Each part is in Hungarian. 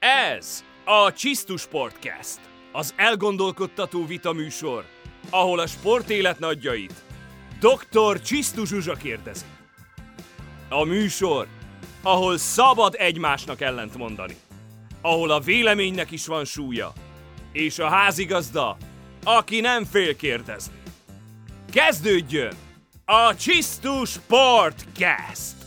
Ez a Csisztus Sportcast, az elgondolkodtató vita műsor, ahol a sportélet nagyjait dr. Csisztu Zsuzsa kérdezi. A műsor, ahol szabad egymásnak ellent mondani, ahol a véleménynek is van súlya, és a házigazda, aki nem fél kérdezni. Kezdődjön a Csisztus Sportcast!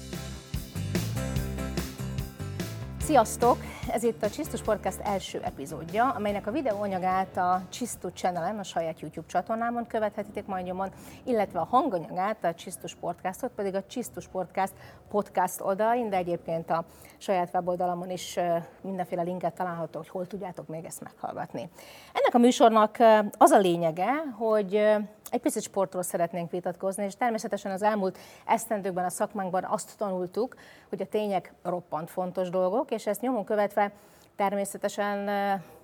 Sziasztok! Ez itt a Csisztus Podcast első epizódja, amelynek a videóanyagát a Csisztus channel a saját YouTube csatornámon követhetitek majd nyomon, illetve a hanganyagát, a Csisztus Podcastot pedig a Csisztus Podcast podcast oldalin, de egyébként a saját weboldalamon is mindenféle linket található, hogy hol tudjátok még ezt meghallgatni. Ennek a műsornak az a lényege, hogy egy picit sportról szeretnénk vitatkozni, és természetesen az elmúlt esztendőkben a szakmánkban azt tanultuk, hogy a tények roppant fontos dolgok, és ezt nyomon követve természetesen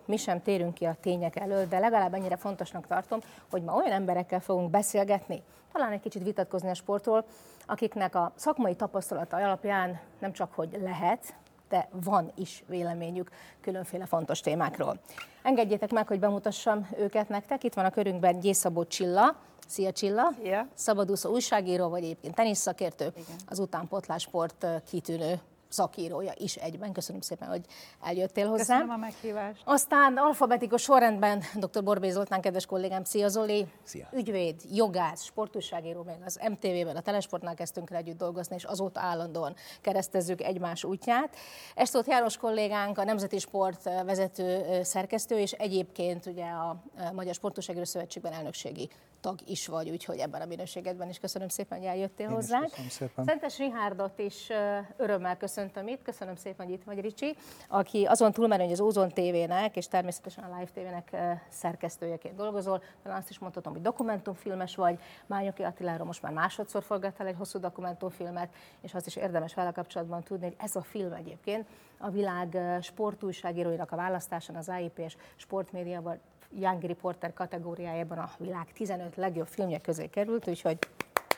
mi sem térünk ki a tények elől, de legalább ennyire fontosnak tartom, hogy ma olyan emberekkel fogunk beszélgetni, talán egy kicsit vitatkozni a sportról, akiknek a szakmai tapasztalata alapján nem csak hogy lehet, de van is véleményük különféle fontos témákról. Engedjétek meg, hogy bemutassam őket nektek. Itt van a körünkben Gyészabó Csilla. Szia Csilla! Ja. Szabadúszó újságíró, vagy egyébként tenisszakértő, Igen. az utánpótlássport kitűnő szakírója is egyben. Köszönöm szépen, hogy eljöttél hozzám. Köszönöm a meghívást. Aztán alfabetikus sorrendben dr. Borbé Zoltán, kedves kollégám, szia Zoli. Szia. Ügyvéd, jogász, sportúságíró, még az MTV-ben, a Telesportnál kezdtünk el együtt dolgozni, és azóta állandóan keresztezzük egymás útját. Estót János kollégánk, a Nemzeti Sport vezető szerkesztő, és egyébként ugye a Magyar Sportúságíró Szövetségben elnökségi tag is vagy, úgyhogy ebben a minőségedben is köszönöm szépen, hogy eljöttél Én hozzánk. Köszönöm szépen. Szentes Rihárdot is örömmel köszöntöm itt, köszönöm szépen, hogy itt vagy Ricsi, aki azon túlmenő, hogy az Ózon TV-nek és természetesen a Live TV-nek szerkesztőjeként dolgozol, talán azt is mondhatom, hogy dokumentumfilmes vagy, Mányoki Attiláról most már másodszor forgattál egy hosszú dokumentumfilmet, és azt is érdemes vele kapcsolatban tudni, hogy ez a film egyébként a világ sportújságíróinak a választáson az AIP és sportmédiával Young Reporter kategóriájában a világ 15 legjobb filmje közé került, úgyhogy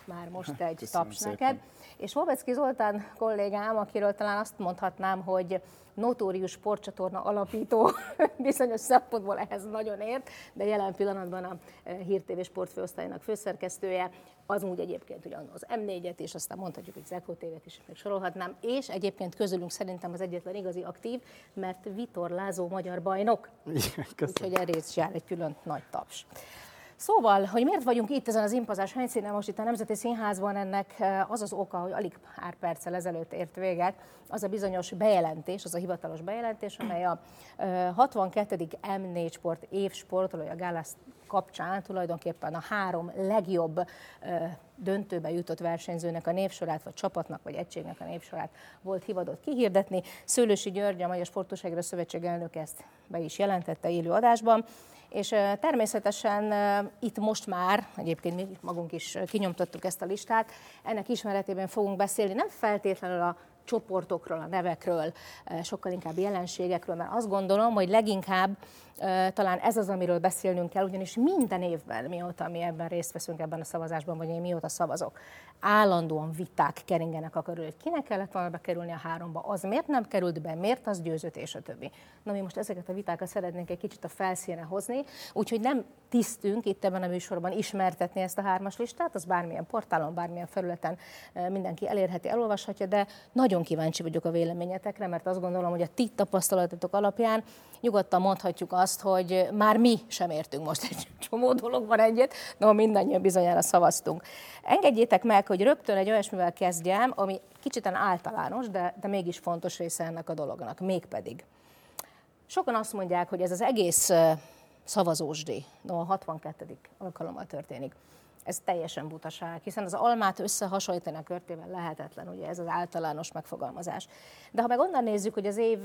már most egy Köszönöm taps szépen. neked. És Volbecki Zoltán kollégám, akiről talán azt mondhatnám, hogy notórius sportcsatorna alapító, bizonyos szempontból ehhez nagyon ért, de jelen pillanatban a Hír TV sportfőosztálynak főszerkesztője, az úgy egyébként ugyan az M4-et, és aztán mondhatjuk, hogy Zeko TV-t is még sorolhatnám, és egyébként közülünk szerintem az egyetlen igazi aktív, mert Vitor Lázó magyar bajnok, úgyhogy erre is jár egy külön nagy taps. Szóval, hogy miért vagyunk itt ezen az impozás helyszínen most itt a Nemzeti Színházban, ennek eh, az az oka, hogy alig pár perccel ezelőtt ért véget, az a bizonyos bejelentés, az a hivatalos bejelentés, amely a eh, 62. M4 Sport év sportolója gálász kapcsán tulajdonképpen a három legjobb döntőbe jutott versenyzőnek a névsorát, vagy csapatnak, vagy egységnek a névsorát volt hivatott kihirdetni. Szőlősi György, a Magyar Sportúságra Szövetség elnöke ezt be is jelentette élő adásban. És természetesen itt most már, egyébként mi magunk is kinyomtattuk ezt a listát, ennek ismeretében fogunk beszélni, nem feltétlenül a csoportokról, a nevekről, sokkal inkább jelenségekről, mert azt gondolom, hogy leginkább talán ez az, amiről beszélnünk kell, ugyanis minden évben, mióta mi ebben részt veszünk ebben a szavazásban, vagy én mióta szavazok, állandóan viták keringenek a körül, hogy kinek kellett volna bekerülni a háromba, az miért nem került be, miért az győzött, és a többi. Na mi most ezeket a vitákat szeretnénk egy kicsit a felszíne hozni, úgyhogy nem tisztünk itt ebben a műsorban ismertetni ezt a hármas listát, az bármilyen portálon, bármilyen felületen mindenki elérheti, elolvashatja, de nagyon kíváncsi vagyok a véleményetekre, mert azt gondolom, hogy a ti tapasztalatotok alapján nyugodtan mondhatjuk azt, hogy már mi sem értünk most egy csomó dologban egyet, de mindannyian bizonyára szavaztunk. Engedjétek meg, hogy rögtön egy olyasmivel kezdjem, ami kicsit általános, de, de mégis fontos része ennek a dolognak, mégpedig. Sokan azt mondják, hogy ez az egész szavazósdi, no, a 62. alkalommal történik. Ez teljesen butaság, hiszen az almát összehasonlítani a körtével lehetetlen, ugye ez az általános megfogalmazás. De ha meg onnan nézzük, hogy az év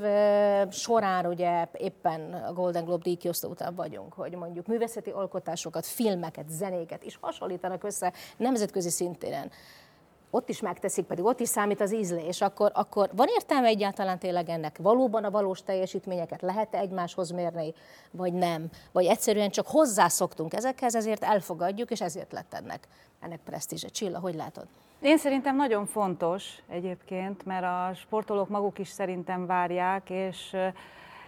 során ugye éppen a Golden Globe díjkiosztó után vagyunk, hogy mondjuk művészeti alkotásokat, filmeket, zenéket is hasonlítanak össze nemzetközi szintéren, ott is megteszik, pedig ott is számít az ízlés, akkor, akkor van értelme egyáltalán tényleg ennek? Valóban a valós teljesítményeket lehet-e egymáshoz mérni, vagy nem? Vagy egyszerűen csak hozzászoktunk ezekhez, ezért elfogadjuk, és ezért lett ennek, ennek presztízse. Csilla, hogy látod? Én szerintem nagyon fontos egyébként, mert a sportolók maguk is szerintem várják, és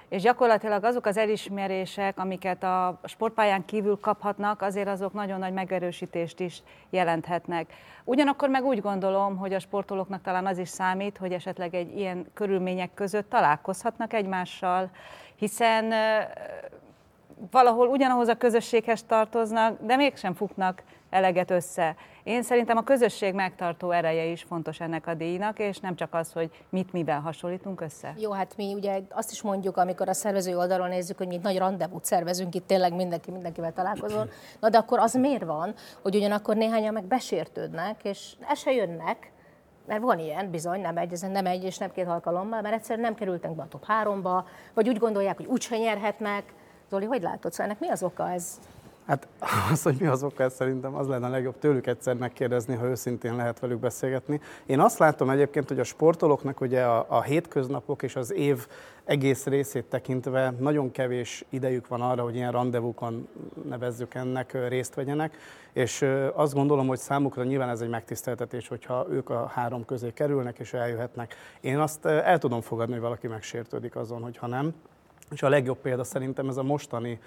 és gyakorlatilag azok az elismerések, amiket a sportpályán kívül kaphatnak, azért azok nagyon nagy megerősítést is jelenthetnek. Ugyanakkor meg úgy gondolom, hogy a sportolóknak talán az is számít, hogy esetleg egy ilyen körülmények között találkozhatnak egymással, hiszen valahol ugyanahoz a közösséghez tartoznak, de mégsem futnak eleget össze. Én szerintem a közösség megtartó ereje is fontos ennek a díjnak, és nem csak az, hogy mit mivel hasonlítunk össze. Jó, hát mi ugye azt is mondjuk, amikor a szervező oldalról nézzük, hogy mi nagy rendezvút szervezünk, itt tényleg mindenki mindenkivel találkozol. Na de akkor az miért van, hogy ugyanakkor néhányan meg besértődnek, és el se jönnek, mert van ilyen, bizony, nem egy, nem egy és nem két alkalommal, mert egyszerűen nem kerültek be a top háromba, vagy úgy gondolják, hogy úgyse nyerhetnek. Zoli, hogy látod? Szóval ennek mi az oka ez? Hát az, hogy mi az oka, szerintem az lenne a legjobb tőlük egyszer megkérdezni, ha őszintén lehet velük beszélgetni. Én azt látom egyébként, hogy a sportolóknak ugye a, a hétköznapok és az év egész részét tekintve nagyon kevés idejük van arra, hogy ilyen rendezvúkon nevezzük ennek, részt vegyenek, és azt gondolom, hogy számukra nyilván ez egy megtiszteltetés, hogyha ők a három közé kerülnek és eljöhetnek. Én azt el tudom fogadni, hogy valaki megsértődik azon, hogyha nem. És a legjobb példa szerintem ez a mostani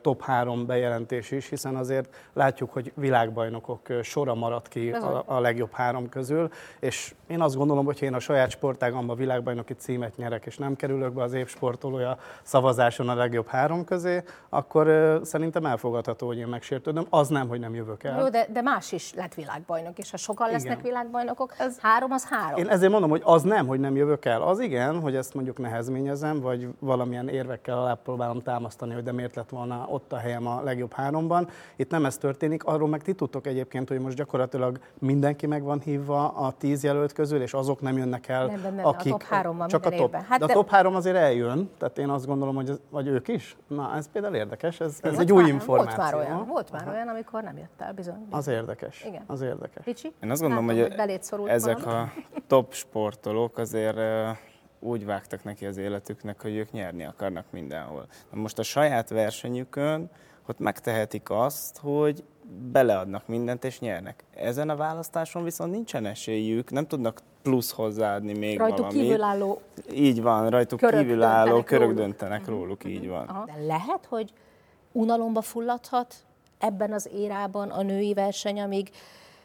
top 3 bejelentés is, hiszen azért látjuk, hogy világbajnokok sora maradt ki a, a legjobb három közül, és én azt gondolom, hogy én a saját sportágamban világbajnoki címet nyerek, és nem kerülök be az év sportolója szavazáson a legjobb három közé, akkor szerintem elfogadható, hogy én megsértődöm. Az nem, hogy nem jövök el. Jó, de, de más is lett világbajnok, és ha sokan lesznek igen. világbajnokok, ez három az három. Én ezért mondom, hogy az nem, hogy nem jövök el. Az igen, hogy ezt mondjuk nehezményezem, vagy valamilyen érvekkel alá próbálom támasztani, hogy de miért lett volna ott a helyem a legjobb háromban. Itt nem ez történik, arról meg ti tudtok egyébként, hogy most gyakorlatilag mindenki meg van hívva a tíz jelölt közül, és azok nem jönnek el, nem, nem, nem, akik... A top három van csak a top. Hát de, de a top három azért eljön, tehát én azt gondolom, hogy ez, vagy ők is. Na, ez például érdekes, ez, ez egy új információ. Volt már olyan, volt már olyan, amikor nem jött el, bizony. bizony. Az érdekes. Igen. Az érdekes. Ricsi? Én azt gondolom, Látom, hogy, hogy ezek valami. a top sportolók azért úgy vágtak neki az életüknek, hogy ők nyerni akarnak mindenhol. Na most a saját versenyükön ott megtehetik azt, hogy beleadnak mindent és nyernek. Ezen a választáson viszont nincsen esélyük, nem tudnak plusz hozzáadni még rajtuk valamit. kívülálló Így van, rajtuk körök kívülálló döntenek körök róluk. döntenek róluk, így van. Aha. De lehet, hogy unalomba fulladhat ebben az érában a női verseny, amíg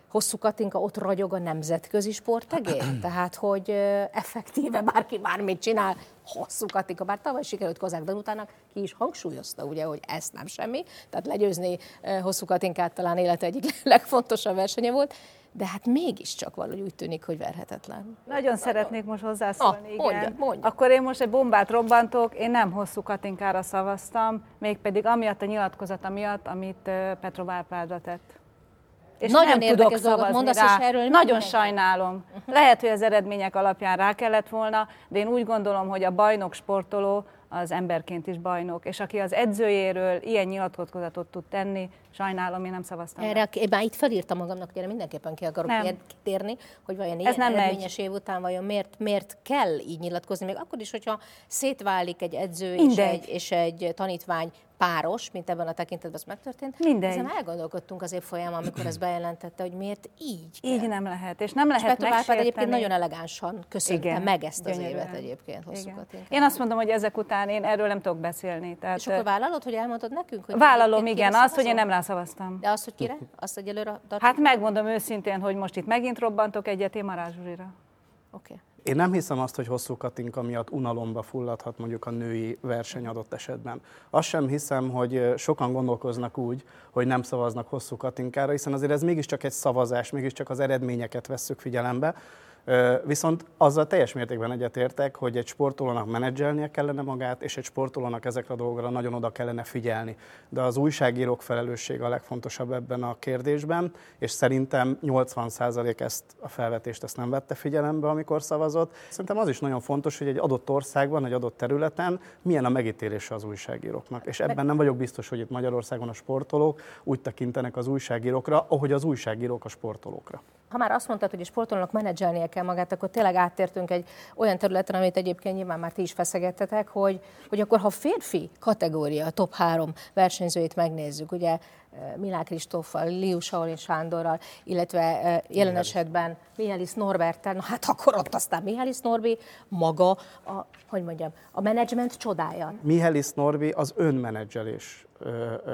Hosszú Katinka ott ragyog a nemzetközi sportegén? Tehát, hogy effektíve bárki bármit csinál, Hosszú Katinka, bár tavaly sikerült Kozák Danutának, ki is hangsúlyozta, ugye, hogy ez nem semmi, tehát legyőzni Hosszú Katinkát talán élete egyik legfontosabb versenye volt, de hát mégiscsak valahogy úgy tűnik, hogy verhetetlen. Nagyon szeretnék most hozzászólni, ah, igen. Mondja, mondja. Akkor én most egy bombát robbantok, én nem hosszú Katinkára szavaztam, mégpedig amiatt a nyilatkozata miatt, amit Petro Árpádra tett és Nagyon nem tudok szavazni mondasz, rá. És erről Nagyon nem sajnálom. Lehet, hogy az eredmények alapján rá kellett volna, de én úgy gondolom, hogy a bajnok sportoló az emberként is bajnok, és aki az edzőjéről ilyen nyilatkozatot tud tenni, sajnálom, én nem szavaztam. Erre, én már itt felírtam magamnak, hogy mindenképpen ki akarok nem. kitérni, hogy vajon ilyen nem eredményes megy. év után vajon miért, miért kell így nyilatkozni, még akkor is, hogyha szétválik egy edző és egy, és egy tanítvány páros, mint ebben a tekintetben az megtörtént. Mindegy. Ezen elgondolkodtunk az év folyamán, amikor ez bejelentette, hogy miért így kell. Így nem lehet, és nem lehet és egyébként nagyon elegánsan köszönte Igen, meg ezt az gyönyörűen. évet egyébként hosszukat. Én azt mondom, hogy ezek után én erről nem tudok beszélni. Tehát, és akkor vállalod, hogy elmondod nekünk? Hogy vállalom, igen, azt, hogy én nem rászavaztam. De azt, hogy kire? Azt, hogy előre Hát megmondom őszintén, hogy most itt megint robbantok egyet, én Marázs Oké. Okay. Én nem hiszem azt, hogy hosszú Katinka miatt unalomba fulladhat mondjuk a női verseny adott esetben. Azt sem hiszem, hogy sokan gondolkoznak úgy, hogy nem szavaznak hosszú Katinkára, hiszen azért ez mégiscsak egy szavazás, mégiscsak az eredményeket vesszük figyelembe. Viszont azzal teljes mértékben egyetértek, hogy egy sportolónak menedzselnie kellene magát, és egy sportolónak ezekre a dolgokra nagyon oda kellene figyelni. De az újságírók felelőssége a legfontosabb ebben a kérdésben, és szerintem 80% ezt a felvetést ezt nem vette figyelembe, amikor szavazott. Szerintem az is nagyon fontos, hogy egy adott országban, egy adott területen milyen a megítélése az újságíróknak. És ebben nem vagyok biztos, hogy itt Magyarországon a sportolók úgy tekintenek az újságírókra, ahogy az újságírók a sportolókra ha már azt mondtad, hogy a sportolónak menedzselnie kell magát, akkor tényleg áttértünk egy olyan területre, amit egyébként nyilván már ti is feszegettetek, hogy, hogy akkor ha férfi kategória, a top három versenyzőit megnézzük, ugye Milán Kristóffal, Liu Shaolin Sándorral, illetve jelen esetben Mihális Norbertel, na hát akkor ott aztán Mihális Norbi maga, a, hogy mondjam, a menedzsment csodája. Mihális Norbi az önmenedzselés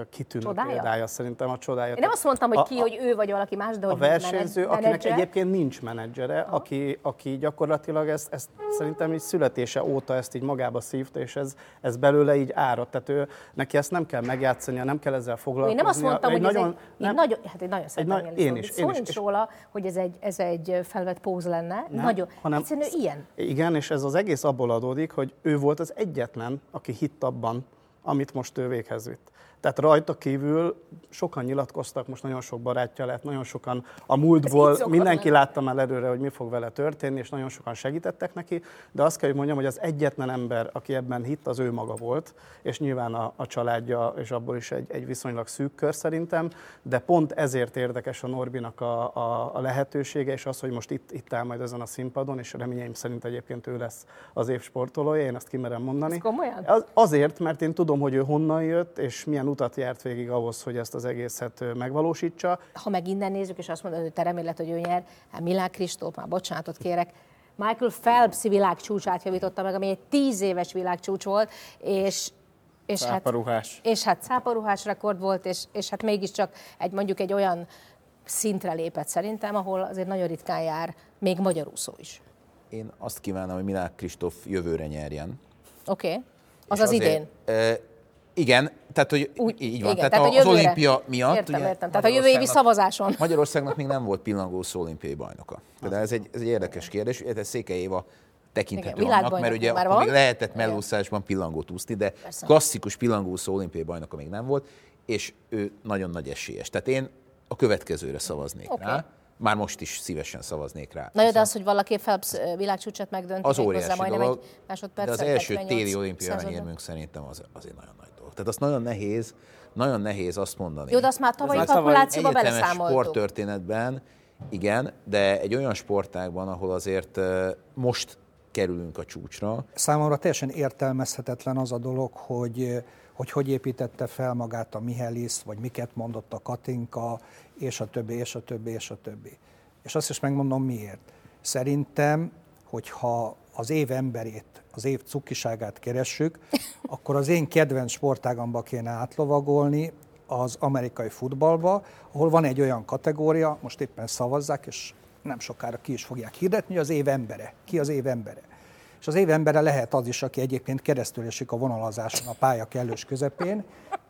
kitűnő csodája? példája, szerintem a csodája. Én nem azt mondtam, hogy ki, a, hogy ő vagy valaki más, de hogy A versenyző, menedzser. akinek egyébként nincs menedzsere, aki, aki gyakorlatilag ezt, ezt szerintem így születése óta ezt így magába szívta, és ez, ez belőle így árad. Tehát ő, neki ezt nem kell megjátszania, nem kell ezzel foglalkozni. Én nem azt mondtam, hogy nagyon, ez egy, nem, nagyon, hát én nagyon szeretem egy, én is, én is. nincs róla, hogy ez egy, ez egy felvett póz lenne. Nem, nagyon, hanem, egyszerűen ilyen. Igen, és ez az egész abból adódik, hogy ő volt az egyetlen, aki hitt abban, amit most ő véghez vitt. Tehát rajta kívül sokan nyilatkoztak, most nagyon sok barátja lett, nagyon sokan a múltból, mindenki látta már előre, hogy mi fog vele történni, és nagyon sokan segítettek neki, de azt kell, hogy mondjam, hogy az egyetlen ember, aki ebben hitt, az ő maga volt, és nyilván a, a családja, és abból is egy, egy viszonylag szűk kör szerintem, de pont ezért érdekes a Norbinak a, a, a lehetősége, és az, hogy most itt, itt áll majd ezen a színpadon, és reményeim szerint egyébként ő lesz az év sportolója, én ezt kimerem mondani. Az, azért, mert én tudom, hogy ő honnan jött, és milyen utat járt végig ahhoz, hogy ezt az egészet megvalósítsa. Ha meg innen nézzük, és azt mondod, hogy te remélet, hogy ő nyer, hát Milán Kristóf, már bocsánatot kérek, Michael Phelps világcsúcsát javította meg, ami egy tíz éves világcsúcs volt, és és hát, és hát száparuhás rekord volt, és, és hát mégiscsak egy mondjuk egy olyan szintre lépett szerintem, ahol azért nagyon ritkán jár még magyar úszó is. Én azt kívánom, hogy Milák Kristóf jövőre nyerjen. Oké. Okay. Az és az azért, idén. E, igen, tehát hogy Úgy, így van. Igen, tehát, tehát az olimpia miatt. Értem, ugye, értem. Tehát a jövő évi szavazáson. Magyarországnak még nem volt pillangós olimpiai bajnoka. De ez egy, ez egy érdekes kérdés. Ez Székely Éva tekinthető Igen, annak, mert ugye akkor még lehetett mellúszásban pillangót úszni, de Persze. klasszikus pillangószó olimpiai bajnoka még nem volt, és ő nagyon nagy esélyes. Tehát én a következőre szavaznék okay. rá már most is szívesen szavaznék rá. Na jó, de az, hogy valaki Phelps világcsúcsot megdönti, az óriási majdnem dolog, egy másodperc. De az első téli olimpiai érmünk szerintem az, azért nagyon nagy dolog. Tehát azt nagyon nehéz, nagyon nehéz azt mondani. Jó, de azt már tavalyi kalkulációba beleszámoltuk. sporttörténetben, igen, de egy olyan sportágban, ahol azért most kerülünk a csúcsra. Számomra teljesen értelmezhetetlen az a dolog, hogy hogy hogy építette fel magát a Mihelis, vagy miket mondott a Katinka, és a többi, és a többi, és a többi. És azt is megmondom miért. Szerintem, hogyha az év emberét, az év cukiságát keressük, akkor az én kedvenc sportágamba kéne átlovagolni, az amerikai futballba, ahol van egy olyan kategória, most éppen szavazzák, és nem sokára ki is fogják hirdetni, hogy az év embere. Ki az év embere? És az év embere lehet az is, aki egyébként keresztül esik a vonalazáson a pálya kellős közepén,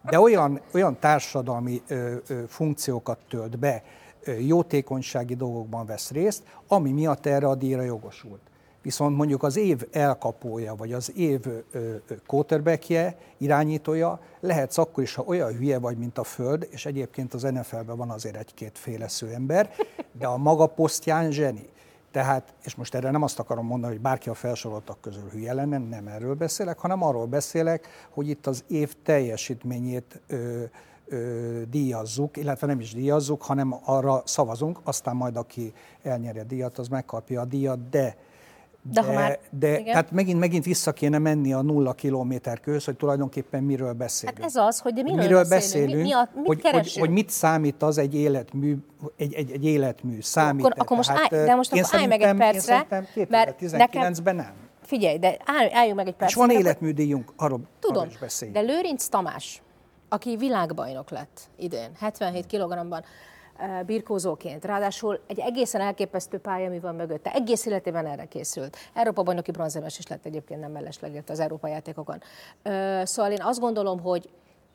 de olyan, olyan társadalmi ö, ö, funkciókat tölt be, ö, jótékonysági dolgokban vesz részt, ami miatt erre a díjra jogosult. Viszont mondjuk az év elkapója, vagy az év quarterbackje, irányítója, lehetsz akkor is, ha olyan hülye vagy, mint a Föld, és egyébként az NFL-ben van azért egy-két félesző ember, de a maga posztján zseni. Tehát, és most erre nem azt akarom mondani, hogy bárki a felsoroltak közül hülye lenne, nem erről beszélek, hanem arról beszélek, hogy itt az év teljesítményét ö, ö, díjazzuk, illetve nem is díjazzuk, hanem arra szavazunk, aztán majd aki elnyeri a díjat, az megkapja a díjat, de de, de, már, de tehát megint, megint vissza kéne menni a nulla kilométer köz, hogy tulajdonképpen miről beszélünk. Hát ez az, hogy miről, miről beszélünk, beszélünk mi, mi a, mit hogy, hogy, hogy, mit számít az egy életmű, egy, egy, egy életmű, számít akkor, akkor most állj, De most akkor állj meg egy percre, mert nekem, nem. Figyelj, de állj, álljunk meg egy percre. És van életműdíjunk, arról, Tudom, arról is beszélj. de Lőrinc Tamás, aki világbajnok lett idén, 77 kg-ban, birkózóként. Ráadásul egy egészen elképesztő mi van mögötte. Egész életében erre készült. Európa bajnoki bronzérmes is lett egyébként nem mellesleg az Európa játékokon. Szóval én azt gondolom, hogy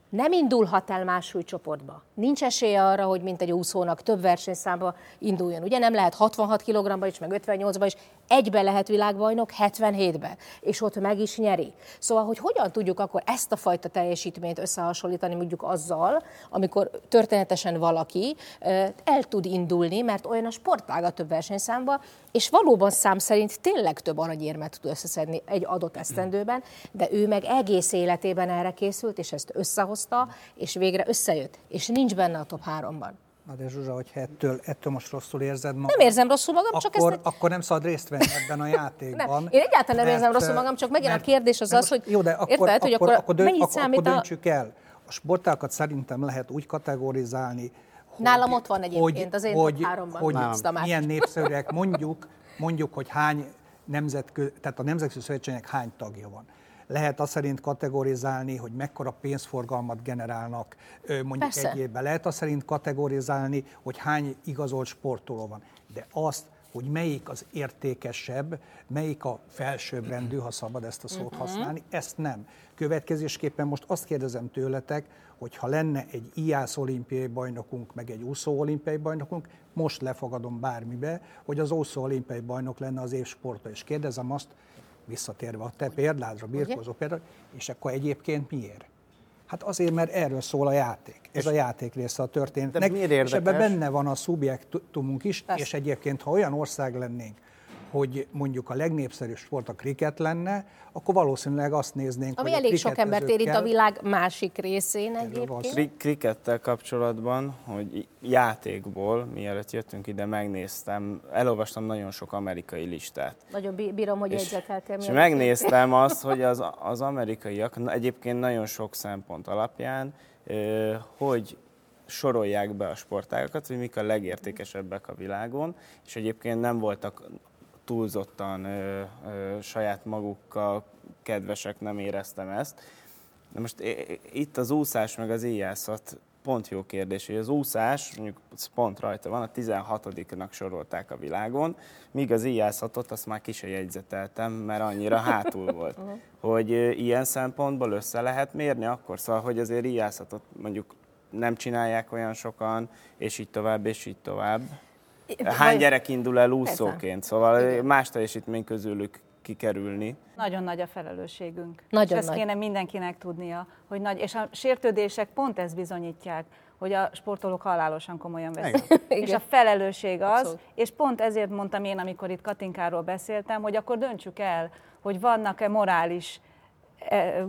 nem indulhat el más súlycsoportba. Nincs esélye arra, hogy mint egy úszónak több versenyszámba induljon. Ugye nem lehet 66 kg-ba is, meg 58-ba is, egybe lehet világbajnok 77-be, és ott meg is nyeri. Szóval, hogy hogyan tudjuk akkor ezt a fajta teljesítményt összehasonlítani mondjuk azzal, amikor történetesen valaki el tud indulni, mert olyan a sportág a több versenyszámba, és valóban szám szerint tényleg több aranyérmet tud összeszedni egy adott esztendőben, de ő meg egész életében erre készült, és ezt összehozta, és végre összejött, és nincs benne a top háromban. Na de Zsuzsa, hogy ettől, ettől most rosszul érzed magad. Nem érzem rosszul magam, akkor, csak ezt... Akkor nem szabad részt venni ebben a játékban. nem. Én egyáltalán nem érzem rosszul magam, csak megint a kérdés az az, hogy jó, de akkor, érted, hogy akkor, akkor, dönt, mennyit akkor, számít akkor döntsük el. A sportákat szerintem lehet úgy kategorizálni, hogy, Nálam ott van egyébként, hogy, az én hogy, háromban. Hogy milyen népszerűek, mondjuk, mondjuk, hogy hány nemzetkö, tehát a Nemzetközi Szövetségnek hány tagja van. Lehet azt szerint kategorizálni, hogy mekkora pénzforgalmat generálnak mondjuk Persze. egy évben. Lehet azt szerint kategorizálni, hogy hány igazolt sportoló van. De azt, hogy melyik az értékesebb, melyik a felsőbbrendű, ha szabad ezt a szót uh-huh. használni, ezt nem. Következésképpen most azt kérdezem tőletek, hogy ha lenne egy IASZ olimpiai bajnokunk, meg egy úszó olimpiai bajnokunk, most lefogadom bármibe, hogy az úszó olimpiai bajnok lenne az év sporta. És kérdezem azt, visszatérve a te példádra, birkózó például, és akkor egyébként miért? Hát azért, mert erről szól a játék. Ez a játék része a történetnek. És ebben benne van a szubjektumunk is, Persze. és egyébként, ha olyan ország lennénk, hogy mondjuk a legnépszerűbb sport a kriket lenne, akkor valószínűleg azt néznénk, Ami hogy elég sok embert érint a világ másik részén egyébként. Krikettel kapcsolatban, hogy játékból, mielőtt jöttünk ide, megnéztem, elolvastam nagyon sok amerikai listát. Nagyon bírom, hogy jegyzeteltél. És, és megnéztem azt, hogy az, az amerikaiak egyébként nagyon sok szempont alapján, hogy sorolják be a sportágokat, hogy mik a legértékesebbek a világon, és egyébként nem voltak túlzottan ö, ö, saját magukkal kedvesek, nem éreztem ezt. De most itt az úszás meg az éjjászat pont jó kérdés, hogy az úszás, mondjuk pont rajta van, a 16-nak sorolták a világon, míg az íjászatot azt már kise jegyzeteltem, mert annyira hátul volt. hogy ilyen szempontból össze lehet mérni akkor, szóval, hogy azért íjászatot mondjuk nem csinálják olyan sokan, és így tovább, és így tovább. Hány gyerek indul el úszóként? Szóval Igen. más teljesítmény közülük kikerülni. Nagyon nagy a felelősségünk. Nagyon és ezt nagy. kéne mindenkinek tudnia, hogy nagy, és a sértődések pont ezt bizonyítják, hogy a sportolók halálosan komolyan veszik. és a felelősség az, Abszolút. és pont ezért mondtam én, amikor itt Katinkáról beszéltem, hogy akkor döntsük el, hogy vannak-e morális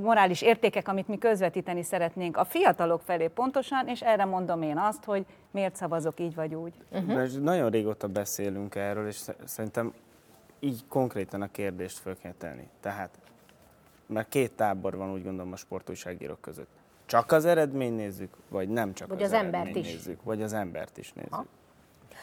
morális értékek, amit mi közvetíteni szeretnénk a fiatalok felé pontosan, és erre mondom én azt, hogy miért szavazok így vagy úgy. Uh-huh. Nagyon régóta beszélünk erről, és szerintem így konkrétan a kérdést föl kell tenni. Tehát, mert két tábor van úgy gondolom a sportújságírók között. Csak az eredmény nézzük, vagy nem csak vagy az, az embert is. nézzük, vagy az embert is nézzük. Ha.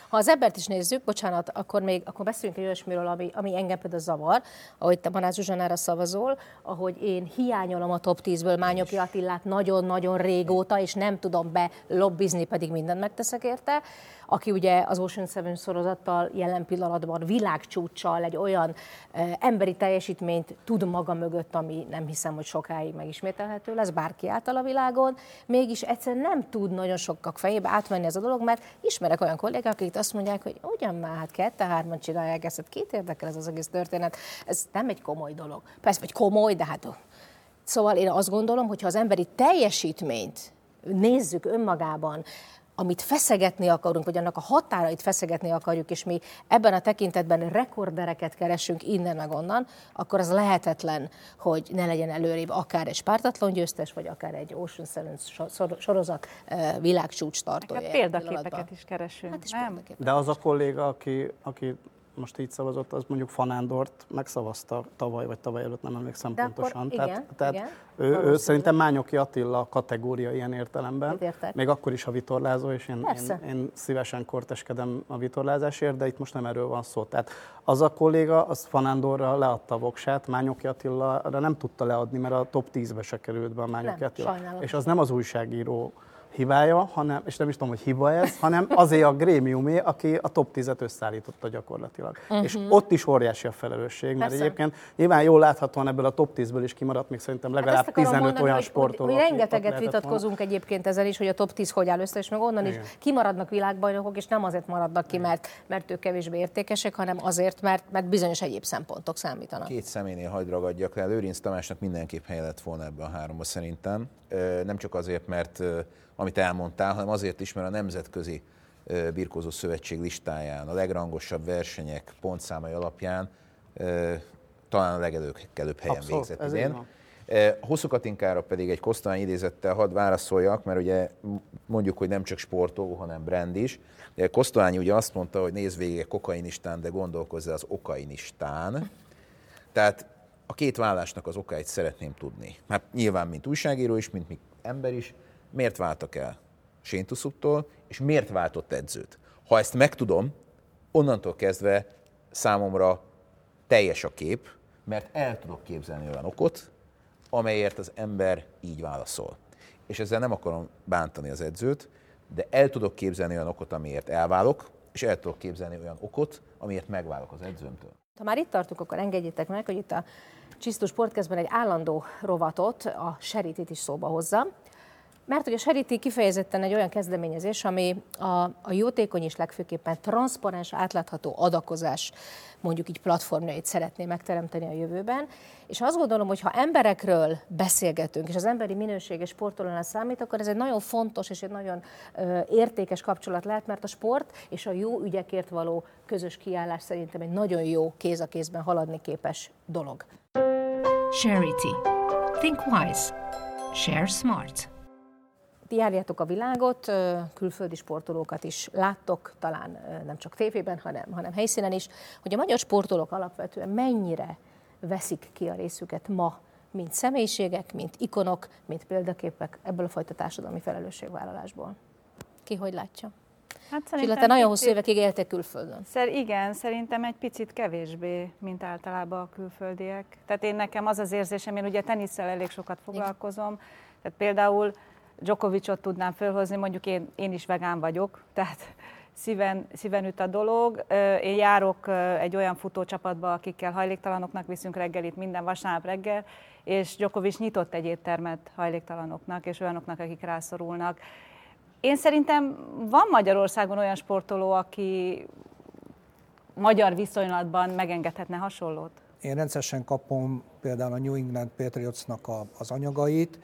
Ha az embert is nézzük, bocsánat, akkor még akkor beszéljünk egy olyasmiről, ami, ami engem például zavar, ahogy te Manács Zsuzsanára szavazol, ahogy én hiányolom a top 10-ből Mányoki Attillát nagyon-nagyon régóta, és nem tudom be lobbizni, pedig mindent megteszek érte aki ugye az Ocean Seven sorozattal jelen pillanatban világcsúccsal egy olyan emberi teljesítményt tud maga mögött, ami nem hiszem, hogy sokáig megismételhető lesz bárki által a világon, mégis egyszerűen nem tud nagyon sokak fejébe átmenni ez a dolog, mert ismerek olyan kollégák, akik azt mondják, hogy ugyan már, hát kette-hárman csinálják ezt, hát két érdekel ez az egész történet, ez nem egy komoly dolog. Persze, hogy komoly, de hát Szóval én azt gondolom, hogy ha az emberi teljesítményt nézzük önmagában, amit feszegetni akarunk, vagy annak a határait feszegetni akarjuk, és mi ebben a tekintetben rekordereket keresünk innen meg onnan, akkor az lehetetlen, hogy ne legyen előrébb akár egy pártatlan győztes, vagy akár egy Ocean Seven sorozat világcsúcs tartója. Hát példaképeket is keresünk, hát is nem? De az a kolléga, aki, aki most így szavazott, az mondjuk Fanándort megszavazta tavaly, vagy tavaly előtt, nem emlékszem De pontosan. Akkor, tehát, igen, tehát igen, ő, ő szerintem Mányoki Attila kategória ilyen értelemben. Még akkor is a vitorlázó, és én, én, én szívesen korteskedem a vitorlázásért, de itt most nem erről van szó. Tehát az a kolléga, az Fanándorra leadta a voksát, Mányoki Attila nem tudta leadni, mert a top 10-be se került be a Mányoki nem, Attila. Sajnálom. És az nem az újságíró hibája, hanem, és nem is tudom, hogy hiba ez, hanem azért a grémiumé, aki a top 10-et összeállította gyakorlatilag. Uh-huh. És ott is óriási a felelősség, mert Persze. egyébként nyilván jól láthatóan ebből a top 10-ből is kimaradt még szerintem hát legalább hát 15 mondani, olyan sportoló. Hogy, hogy rengeteget vitatkozunk volna. egyébként ezzel is, hogy a top 10 hogy áll össze, és meg onnan Igen. is kimaradnak világbajnokok, és nem azért maradnak ki, mert, mert ők kevésbé értékesek, hanem azért, mert, mert bizonyos egyéb szempontok számítanak. Két személynél hagyd ragadjak le. Lőrinc Tamásnak mindenképp lett volna ebben a háromba szerintem. Nem csak azért, mert amit elmondtál, hanem azért is, mert a Nemzetközi Birkózó Szövetség listáján a legrangosabb versenyek pontszámai alapján talán a legelőkelőbb helyen Abszolút, végzett idén. Hosszú Katinkára pedig egy Kosztolán idézettel hadd válaszoljak, mert ugye mondjuk, hogy nem csak sportoló, hanem brand is. Kosztolányi ugye azt mondta, hogy nézd végig kokainistán, de gondolkozz az okainistán. Tehát a két vállásnak az okáit szeretném tudni. Hát nyilván, mint újságíró is, mint mi ember is, miért váltak el Séntuszuptól, és miért váltott edzőt? Ha ezt megtudom, onnantól kezdve számomra teljes a kép, mert el tudok képzelni olyan okot, amelyért az ember így válaszol. És ezzel nem akarom bántani az edzőt, de el tudok képzelni olyan okot, amiért elválok, és el tudok képzelni olyan okot, amiért megválok az edzőmtől. Ha már itt tartunk, akkor engedjétek meg, hogy itt a Csisztus Sportkezben egy állandó rovatot, a Seritit is szóba hozza. Mert hogy a Seriti kifejezetten egy olyan kezdeményezés, ami a, a jótékony és legfőképpen transzparens, átlátható adakozás mondjuk így platformjait szeretné megteremteni a jövőben. És azt gondolom, hogy ha emberekről beszélgetünk, és az emberi minőség és sportolónál számít, akkor ez egy nagyon fontos és egy nagyon ö, értékes kapcsolat lehet, mert a sport és a jó ügyekért való közös kiállás szerintem egy nagyon jó kéz a kézben haladni képes dolog. Charity. Think wise. Share smart. Ti járjátok a világot, külföldi sportolókat is láttok, talán nem csak tévében, hanem, hanem helyszínen is, hogy a magyar sportolók alapvetően mennyire veszik ki a részüket ma, mint személyiségek, mint ikonok, mint példaképek ebből a fajta társadalmi felelősségvállalásból. Ki hogy látja? Hát te nagyon hosszú évekig éltek külföldön. Szer, igen, szerintem egy picit kevésbé, mint általában a külföldiek. Tehát én nekem az az érzésem, én ugye tenisszel elég sokat foglalkozom, igen. tehát például Djokovicot tudnám fölhozni, mondjuk én, én is vegán vagyok, tehát szíven, szíven üt a dolog. Én járok egy olyan futócsapatba, akikkel hajléktalanoknak viszünk reggelit minden vasárnap reggel, és Djokovic nyitott egy éttermet hajléktalanoknak és olyanoknak, akik rászorulnak. Én szerintem van Magyarországon olyan sportoló, aki magyar viszonylatban megengedhetne hasonlót? Én rendszeresen kapom például a New England Patriotsnak az anyagait,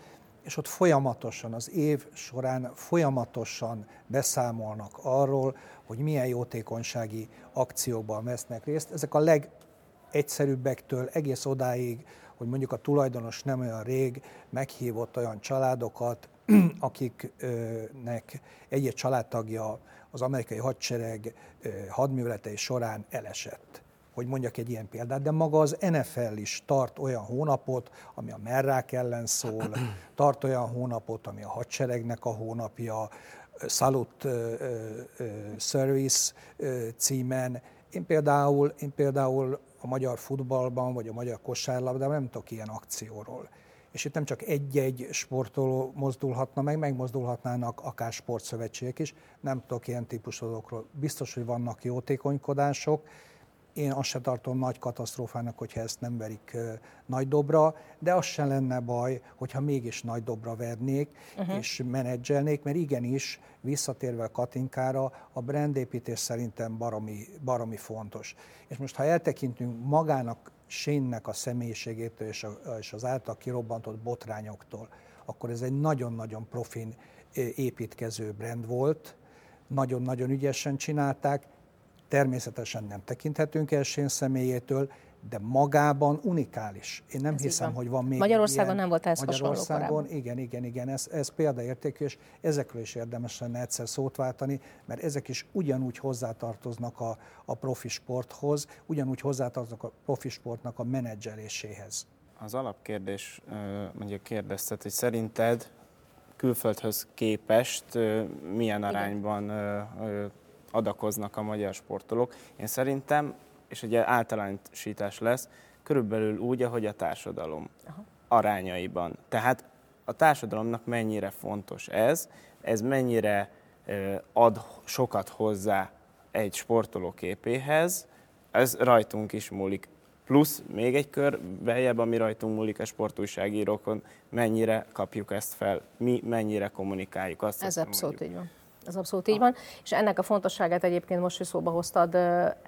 és ott folyamatosan, az év során folyamatosan beszámolnak arról, hogy milyen jótékonysági akciókban vesznek részt. Ezek a legegyszerűbbektől egész odáig, hogy mondjuk a tulajdonos nem olyan rég meghívott olyan családokat, akiknek egy-egy családtagja az amerikai hadsereg hadműveletei során elesett hogy mondjak egy ilyen példát, de maga az NFL is tart olyan hónapot, ami a merrák ellen szól, tart olyan hónapot, ami a hadseregnek a hónapja, Salut Service címen. Én például, én például a magyar futballban, vagy a magyar kosárlabdában nem tudok ilyen akcióról. És itt nem csak egy-egy sportoló mozdulhatna meg, megmozdulhatnának akár sportszövetségek is, nem tudok ilyen típusú dolgokról. Biztos, hogy vannak jótékonykodások, én azt se tartom nagy katasztrófának, hogyha ezt nem verik nagy dobra, de az se lenne baj, hogyha mégis nagy dobra vernék uh-huh. és menedzselnék, mert igenis, visszatérve a Katinkára, a brandépítés szerintem baromi, baromi fontos. És most, ha eltekintünk magának Sénnek a személyiségétől és, a, és az által kirobbantott botrányoktól, akkor ez egy nagyon-nagyon profin építkező brand volt, nagyon-nagyon ügyesen csinálták, természetesen nem tekinthetünk elsőn személyétől, de magában unikális. Én nem ez hiszem, van. hogy van még Magyarországon ilyen, nem volt ez Magyarországon, igen, igen, igen, ez, ez példaértékű, és ezekről is érdemes lenne egyszer szót váltani, mert ezek is ugyanúgy hozzátartoznak a, a profi sporthoz, ugyanúgy hozzátartoznak a profi sportnak a menedzseléséhez. Az alapkérdés, mondjuk kérdezted, hogy szerinted külföldhöz képest milyen arányban adakoznak a magyar sportolók. Én szerintem, és ugye általánosítás lesz, körülbelül úgy, ahogy a társadalom Aha. arányaiban. Tehát a társadalomnak mennyire fontos ez, ez mennyire ad sokat hozzá egy sportoló képéhez, ez rajtunk is múlik. Plusz még egy kör beljebb, ami rajtunk múlik a sportújságírókon, mennyire kapjuk ezt fel, mi mennyire kommunikáljuk azt. Ez abszolút így van. Ez abszolút így van, és ennek a fontosságát egyébként most, hogy szóba hoztad,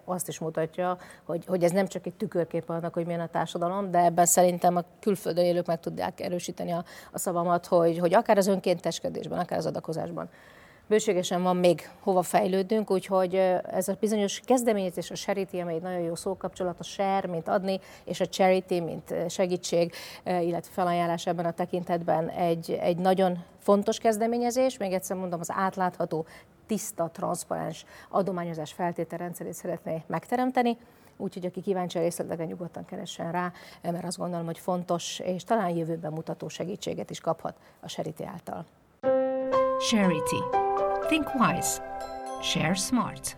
azt is mutatja, hogy, hogy ez nem csak egy tükörkép annak, hogy milyen a társadalom, de ebben szerintem a külföldön élők meg tudják erősíteni a, a szavamat, hogy, hogy akár az önkénteskedésben, akár az adakozásban bőségesen van még hova fejlődnünk, úgyhogy ez a bizonyos kezdeményezés, a charity, amely egy nagyon jó szókapcsolat, a share, mint adni, és a charity, mint segítség, illetve felajánlás ebben a tekintetben egy, egy nagyon fontos kezdeményezés. Még egyszer mondom, az átlátható, tiszta, transzparens adományozás feltételrendszerét szeretné megteremteni úgyhogy aki kíváncsi a részletekre, nyugodtan keressen rá, mert azt gondolom, hogy fontos, és talán jövőben mutató segítséget is kaphat a Charity által. Charity. Think wise. Share smart.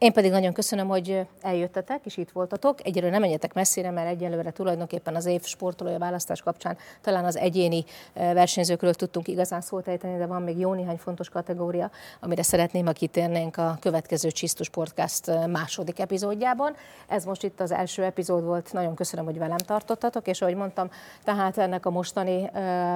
Én pedig nagyon köszönöm, hogy eljöttetek, és itt voltatok. Egyelőre nem menjetek messzire, mert egyelőre tulajdonképpen az év sportolója választás kapcsán talán az egyéni versenyzőkről tudtunk igazán szót ejteni, de van még jó néhány fontos kategória, amire szeretném, ha kitérnénk a következő Csisztus Podcast második epizódjában. Ez most itt az első epizód volt, nagyon köszönöm, hogy velem tartottatok, és ahogy mondtam, tehát ennek a mostani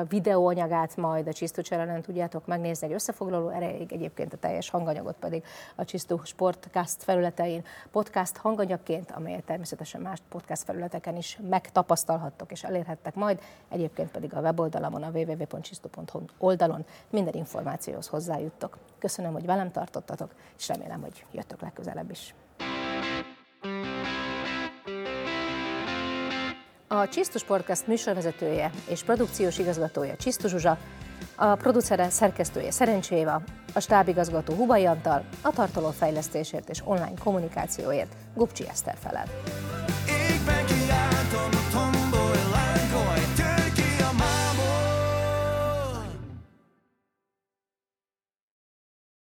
videóanyagát majd a Csisztus tudjátok megnézni egy összefoglaló erejéig, egyébként a teljes hanganyagot pedig a Csisztus Sportcast podcast felületein podcast hanganyagként, amelyet természetesen más podcast felületeken is megtapasztalhattok és elérhettek majd. Egyébként pedig a weboldalamon, a www.csisztu.hu oldalon minden információhoz hozzájuttok. Köszönöm, hogy velem tartottatok, és remélem, hogy jöttök legközelebb is. A Csisztus Podcast műsorvezetője és produkciós igazgatója Csisztus Zsuzsa a producere szerkesztője Szerencséva, a stábigazgató Hubai Antal, a tartalomfejlesztésért és online kommunikációért Gupcsi Eszter felel. Égben